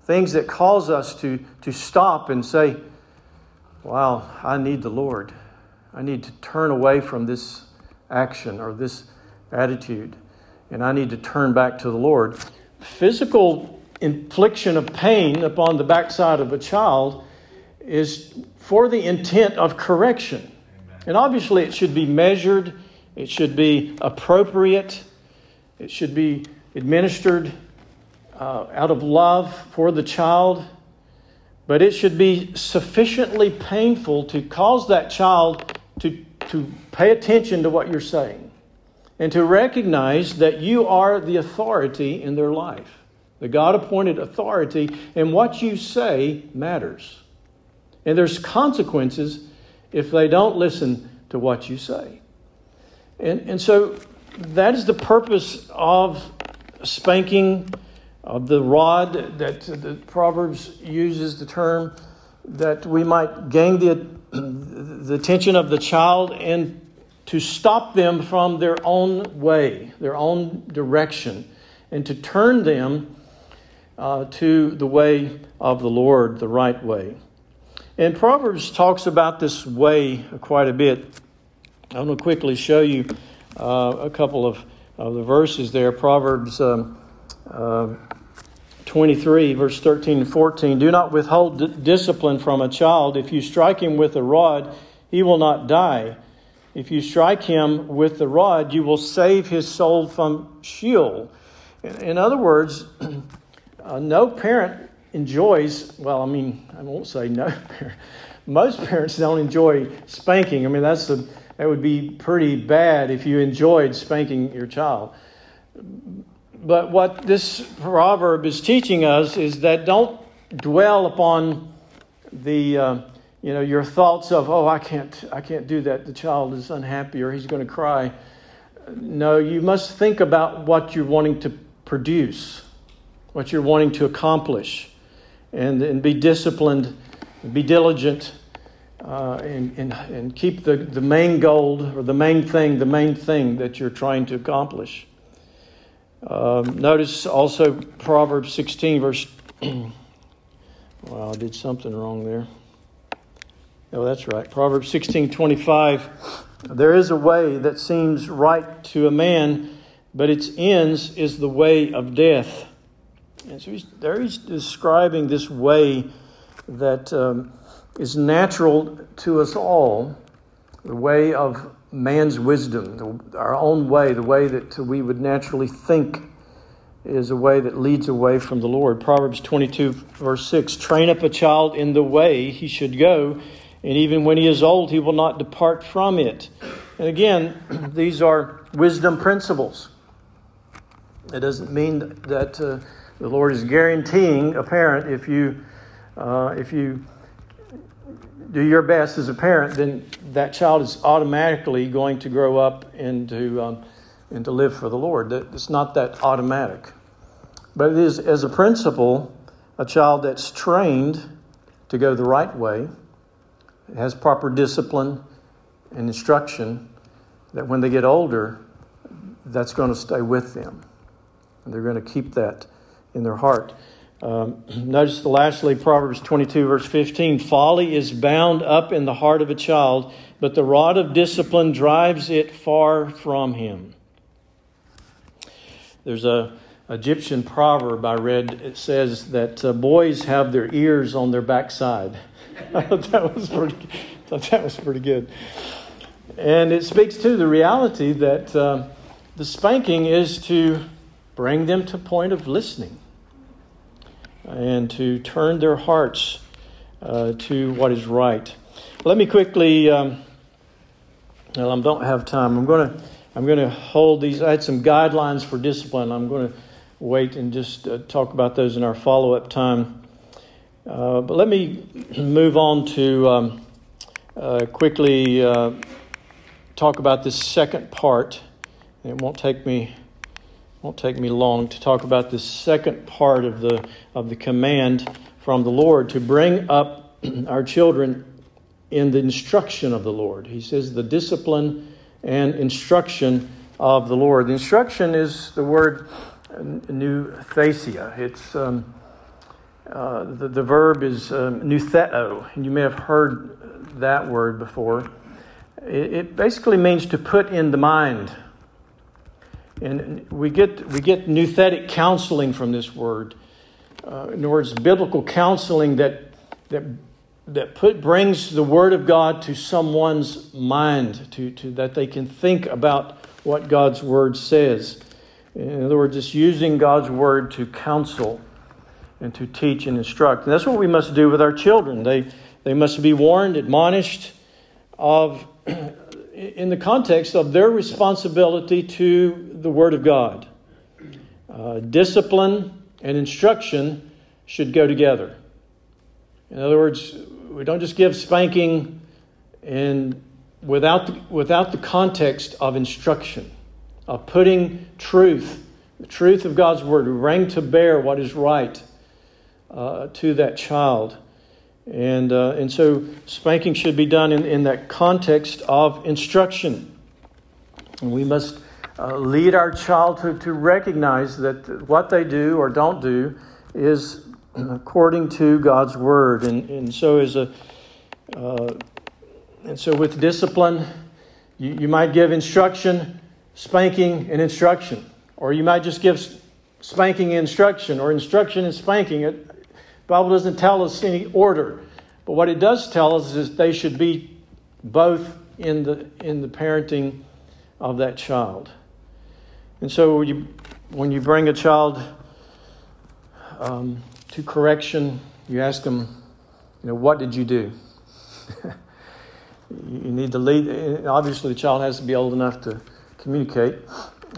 things that cause us to, to stop and say, Wow, I need the Lord. I need to turn away from this action or this attitude, and I need to turn back to the Lord. Physical infliction of pain upon the backside of a child is for the intent of correction. And obviously, it should be measured, it should be appropriate, it should be administered uh, out of love for the child, but it should be sufficiently painful to cause that child to, to pay attention to what you're saying and to recognize that you are the authority in their life, the God appointed authority, and what you say matters. And there's consequences if they don't listen to what you say. And, and so that is the purpose of spanking, of the rod that the Proverbs uses the term, that we might gain the the attention of the child and to stop them from their own way, their own direction, and to turn them uh, to the way of the Lord, the right way. And Proverbs talks about this way quite a bit. I'm going to quickly show you uh, a couple of, of the verses there. Proverbs um, uh, 23, verse 13 and 14. Do not withhold d- discipline from a child. If you strike him with a rod, he will not die. If you strike him with the rod, you will save his soul from Sheol. In, in other words, uh, no parent enjoys, well, I mean, I won't say no parent. Most parents don't enjoy spanking. I mean, that's a, that would be pretty bad if you enjoyed spanking your child but what this proverb is teaching us is that don't dwell upon the uh, you know your thoughts of oh I can't I can't do that the child is unhappy or he's going to cry. No, you must think about what you're wanting to produce, what you're wanting to accomplish, and, and be disciplined, be diligent, uh, and, and, and keep the, the main goal or the main thing, the main thing that you're trying to accomplish. Um, notice also Proverbs 16, verse. well, I did something wrong there. Oh, that's right. Proverbs 16 25. There is a way that seems right to a man, but its ends is the way of death. And so he's, there he's describing this way that um, is natural to us all, the way of man's wisdom, the, our own way, the way that we would naturally think is a way that leads away from the Lord. Proverbs 22, verse 6 Train up a child in the way he should go, and even when he is old, he will not depart from it. And again, these are wisdom principles. It doesn't mean that uh, the Lord is guaranteeing a parent if you, uh, if you do your best as a parent, then that child is automatically going to grow up and to, um, and to live for the Lord. It's not that automatic. But it is, as a principle, a child that's trained to go the right way, has proper discipline and instruction, that when they get older, that's going to stay with them. And they're going to keep that in their heart. Um, notice the lastly, Proverbs 22, verse 15 Folly is bound up in the heart of a child, but the rod of discipline drives it far from him. There's a Egyptian proverb I read. It says that uh, boys have their ears on their backside. I thought that was pretty. thought that was pretty good. And it speaks to the reality that uh, the spanking is to bring them to point of listening and to turn their hearts uh, to what is right. Let me quickly. Um, well, I don't have time. I'm going to. I'm going to hold these. I had some guidelines for discipline. I'm going to wait and just uh, talk about those in our follow up time. Uh, but let me move on to um, uh, quickly uh, talk about this second part. It won't take me won't take me long to talk about the second part of the of the command from the Lord to bring up our children in the instruction of the Lord. He says the discipline and instruction of the Lord. The instruction is the word nouthesia. It's um, uh, the, the verb is um, noutheo, and you may have heard that word before. It, it, basically means to put in the mind. And we get, we get nouthetic counseling from this word. Uh, in other words, biblical counseling that, that, that put, brings the Word of God to someone's mind, to, to, that they can think about what God's Word says. In other words, it's using God's word to counsel and to teach and instruct. And that's what we must do with our children. They, they must be warned, admonished of, in the context of their responsibility to the Word of God. Uh, discipline and instruction should go together. In other words, we don't just give spanking and without the, without the context of instruction of putting truth, the truth of God's word, to bring to bear what is right uh, to that child. And, uh, and so spanking should be done in, in that context of instruction. And we must uh, lead our child to, to recognize that what they do or don't do is according to God's word. And, and so as a uh, and so with discipline, you, you might give instruction spanking and instruction. Or you might just give spanking and instruction or instruction and spanking. It, the Bible doesn't tell us any order. But what it does tell us is they should be both in the, in the parenting of that child. And so you, when you bring a child um, to correction, you ask them, you know, what did you do? you need to lead. Obviously, the child has to be old enough to communicate,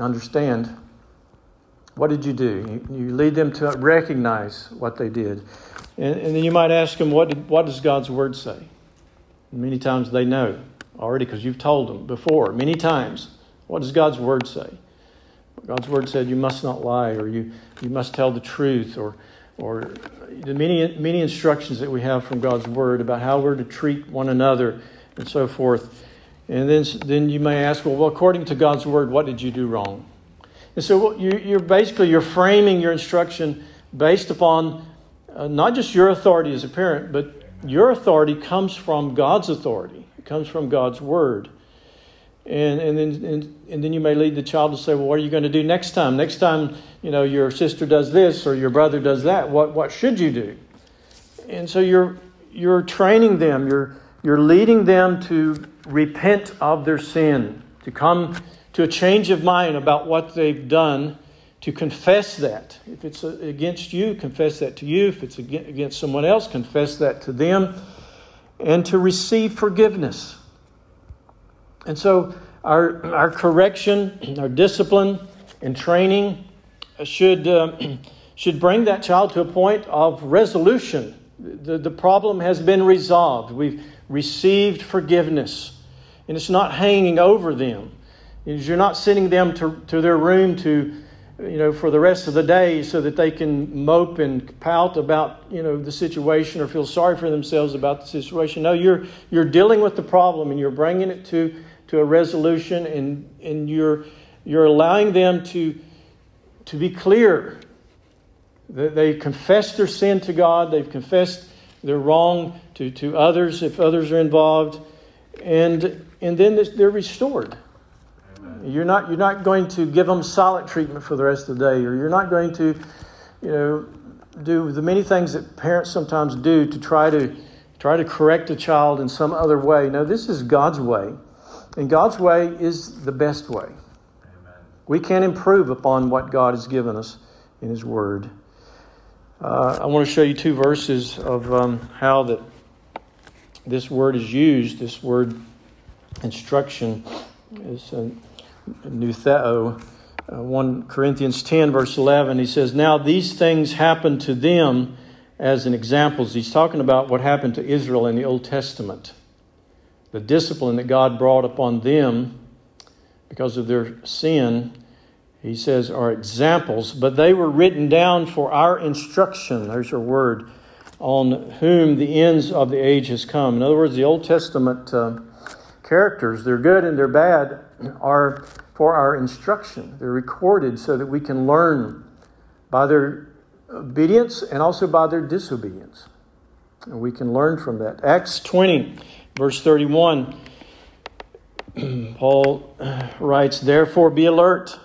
understand. What did you do? You, you lead them to recognize what they did. And, and then you might ask them, what, did, what does God's word say? And many times they know already because you've told them before, many times. What does God's word say? God's word said you must not lie or you, you must tell the truth or, or the many, many instructions that we have from God's word about how we're to treat one another and so forth. And then, then you may ask, well, well, according to God's word, what did you do wrong? And so you, you're basically you're framing your instruction based upon uh, not just your authority as a parent, but Your authority comes from God's authority, it comes from God's word. And, and, then, and, and then you may lead the child to say, Well, what are you going to do next time? Next time, you know, your sister does this or your brother does that. What, what should you do? And so you're, you're training them, you're, you're leading them to repent of their sin, to come to a change of mind about what they've done, to confess that. If it's against you, confess that to you. If it's against someone else, confess that to them. And to receive forgiveness. And so our, our correction, our discipline, and training should, uh, should bring that child to a point of resolution. The, the problem has been resolved. We've received forgiveness. And it's not hanging over them. You're not sending them to, to their room to, you know, for the rest of the day so that they can mope and pout about, you know, the situation or feel sorry for themselves about the situation. No, you're, you're dealing with the problem and you're bringing it to, to a resolution and, and you're, you're allowing them to, to be clear. They confess their sin to God, they've confessed their wrong to, to others if others are involved, and, and then they're restored. You're not, you're not going to give them solid treatment for the rest of the day, or you're not going to, you know, do the many things that parents sometimes do to try to try to correct a child in some other way. No, this is God's way. And God's way is the best way. Amen. We can't improve upon what God has given us in His Word. Uh, I want to show you two verses of um, how that this word is used. This word instruction is uh, nutheo. Uh, 1 Corinthians 10, verse 11, he says, Now these things happened to them as an examples. He's talking about what happened to Israel in the Old Testament. The discipline that God brought upon them because of their sin, he says, are examples, but they were written down for our instruction. There's your word. On whom the ends of the age has come. In other words, the Old Testament uh, characters, they're good and they're bad, are for our instruction. They're recorded so that we can learn by their obedience and also by their disobedience. And we can learn from that. Acts 20, verse 31, Paul writes, Therefore be alert.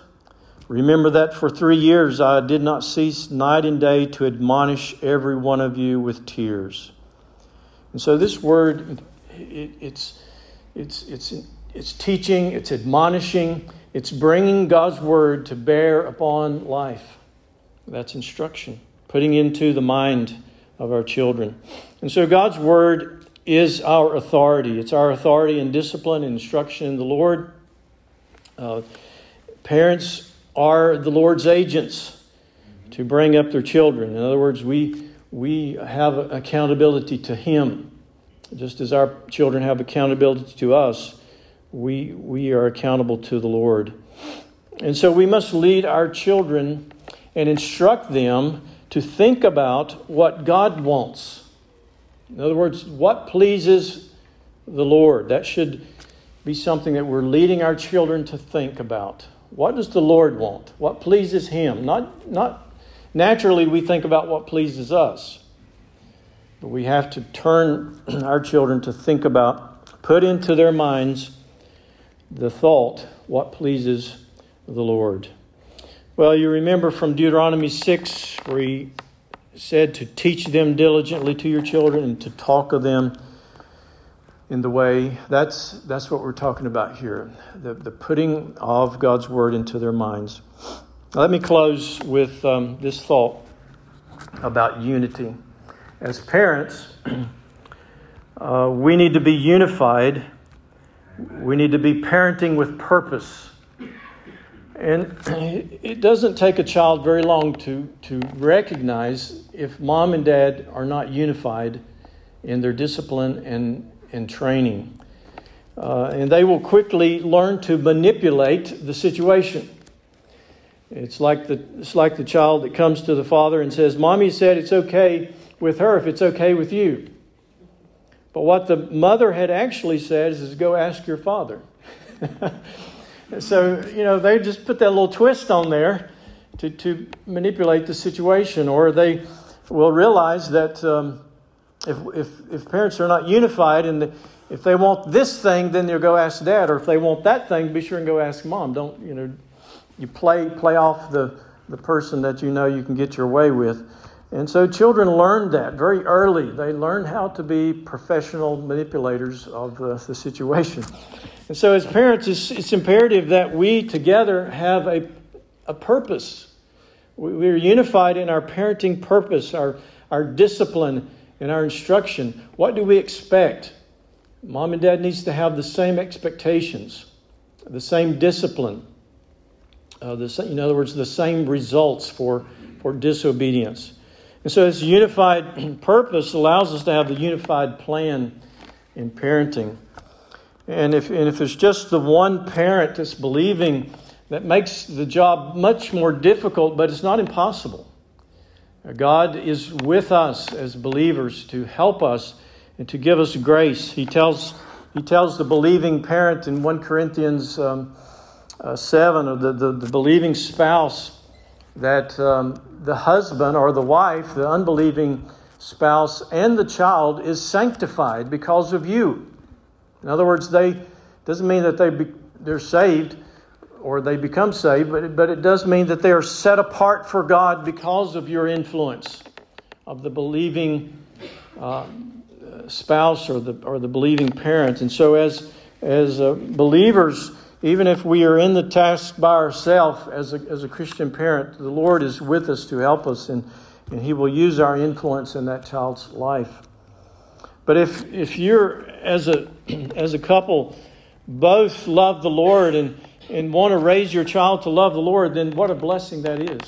Remember that for three years I did not cease night and day to admonish every one of you with tears. And so this word, it, it's, it's, it's, it's teaching, it's admonishing, it's bringing God's word to bear upon life. That's instruction, putting into the mind of our children. And so God's word is our authority. It's our authority in discipline and instruction in the Lord. Uh, parents are the Lord's agents to bring up their children. In other words, we, we have accountability to Him. Just as our children have accountability to us, we, we are accountable to the Lord. And so we must lead our children and instruct them to think about what God wants. In other words, what pleases the Lord. That should be something that we're leading our children to think about. What does the Lord want? What pleases Him? Not, not naturally, we think about what pleases us. But we have to turn our children to think about, put into their minds the thought, what pleases the Lord. Well, you remember from Deuteronomy 6, where He said to teach them diligently to your children and to talk of them in the way that's that's what we're talking about here. The, the putting of god's word into their minds. Let me close with um, this thought about unity. As parents uh, we need to be unified. We need to be parenting with purpose. And it doesn't take a child very long to, to recognize if mom and dad are not unified in their discipline and and training. Uh, and they will quickly learn to manipulate the situation. It's like, the, it's like the child that comes to the father and says, Mommy said it's okay with her if it's okay with you. But what the mother had actually said is, is go ask your father. so, you know, they just put that little twist on there to, to manipulate the situation, or they will realize that um, if, if, if parents are not unified and the, if they want this thing, then they'll go ask dad, or if they want that thing, be sure and go ask mom. Don't you know? You play play off the the person that you know you can get your way with. And so children learn that very early. They learn how to be professional manipulators of the, the situation. And so, as parents, it's, it's imperative that we together have a, a purpose. We, are unified in our parenting purpose, our, our discipline, and our instruction. What do we expect? Mom and dad needs to have the same expectations, the same discipline, uh, the, in other words, the same results for, for disobedience. And so, this unified purpose allows us to have the unified plan in parenting. And if, and if it's just the one parent that's believing, that makes the job much more difficult, but it's not impossible. God is with us as believers to help us and to give us grace. He tells, he tells the believing parent in 1 Corinthians um, uh, 7, or the, the, the, believing spouse, that um, the husband or the wife, the unbelieving spouse, and the child is sanctified because of you. In other words, they doesn't mean that they be, they're saved or they become saved, but it, but it does mean that they are set apart for God because of your influence of the believing uh, spouse or the or the believing parent. And so, as as uh, believers even if we are in the task by ourselves as a, as a Christian parent, the Lord is with us to help us, and, and He will use our influence in that child's life. But if, if you're, as a, as a couple, both love the Lord and, and want to raise your child to love the Lord, then what a blessing that is.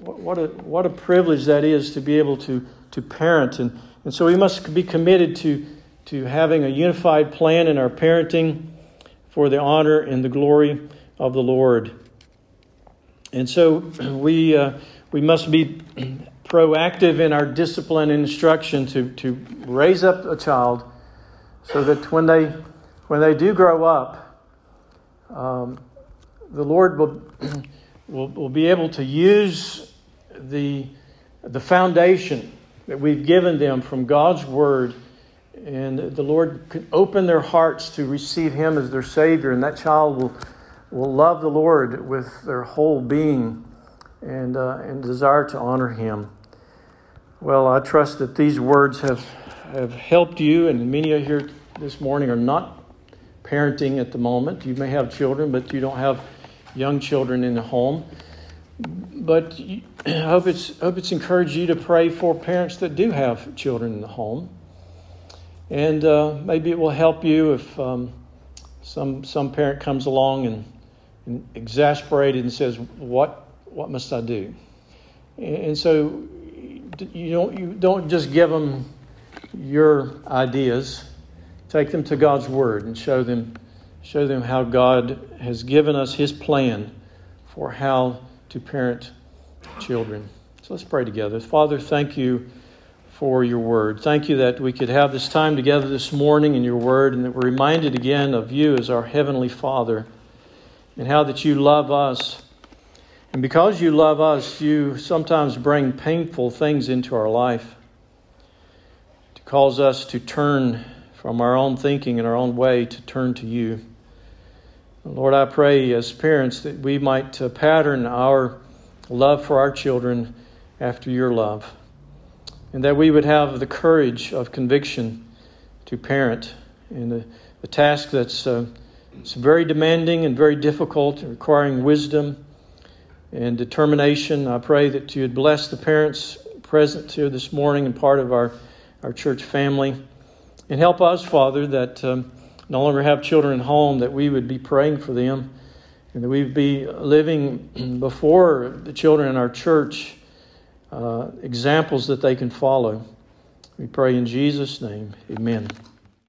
What, a, what a privilege that is to be able to, to parent. And, and so we must be committed to, to having a unified plan in our parenting for the honor and the glory of the Lord. And so we, uh, we must be proactive in our discipline and instruction to, to raise up a child so that when they, when they do grow up, um, the Lord will, will, will be able to use the, the foundation that we've given them from God's Word and the Lord can open their hearts to receive Him as their Savior, and that child will, will love the Lord with their whole being and, uh, and desire to honor Him. Well, I trust that these words have, have helped you, and many here this morning are not parenting at the moment. You may have children, but you don't have young children in the home. But I hope it's, hope it's encouraged you to pray for parents that do have children in the home and uh, maybe it will help you if um, some, some parent comes along and, and exasperated and says, what, what must I do? And so you don't, you don't just give them your ideas, take them to God's Word and show them, show them how God has given us His plan for how to parent children. So let's pray together. Father, thank you for your word. Thank you that we could have this time together this morning in your word and that we're reminded again of you as our heavenly Father and how that you love us. And because you love us, you sometimes bring painful things into our life to cause us to turn from our own thinking and our own way to turn to you. Lord, I pray as parents that we might uh, pattern our love for our children after your love and that we would have the courage of conviction to parent in a, a task that's uh, very demanding and very difficult, requiring wisdom and determination. I pray that you would bless the parents present here this morning and part of our, our church family. And help us, Father, that um, no longer have children at home, that we would be praying for them and that we would be living before the children in our church uh, examples that they can follow. We pray in Jesus' name. Amen.